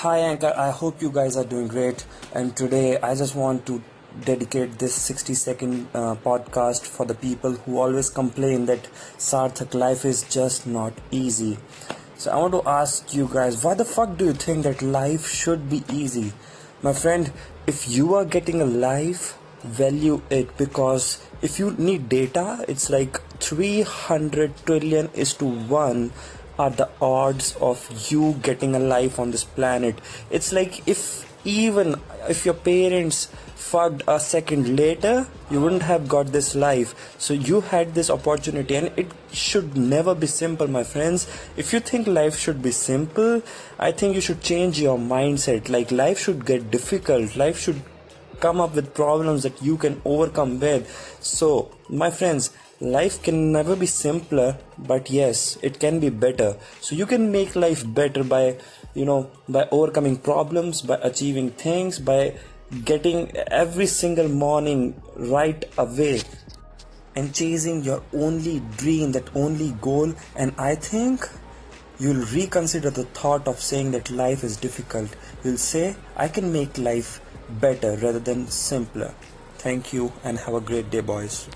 Hi Anchor, I hope you guys are doing great. And today I just want to dedicate this 60 second uh, podcast for the people who always complain that Sarthak life is just not easy. So I want to ask you guys, why the fuck do you think that life should be easy? My friend, if you are getting a life, value it because if you need data, it's like 300 trillion is to 1 are the odds of you getting a life on this planet. It's like if even if your parents fucked a second later, you wouldn't have got this life. So you had this opportunity, and it should never be simple, my friends. If you think life should be simple, I think you should change your mindset. Like life should get difficult, life should come up with problems that you can overcome with. So, my friends, life can never be simpler but yes it can be better. So you can make life better by you know by overcoming problems by achieving things by getting every single morning right away and chasing your only dream that only goal. And i think you'll reconsider the thought of saying that life is difficult. You'll say i can make life better rather than simpler. Thank you and have a great day boys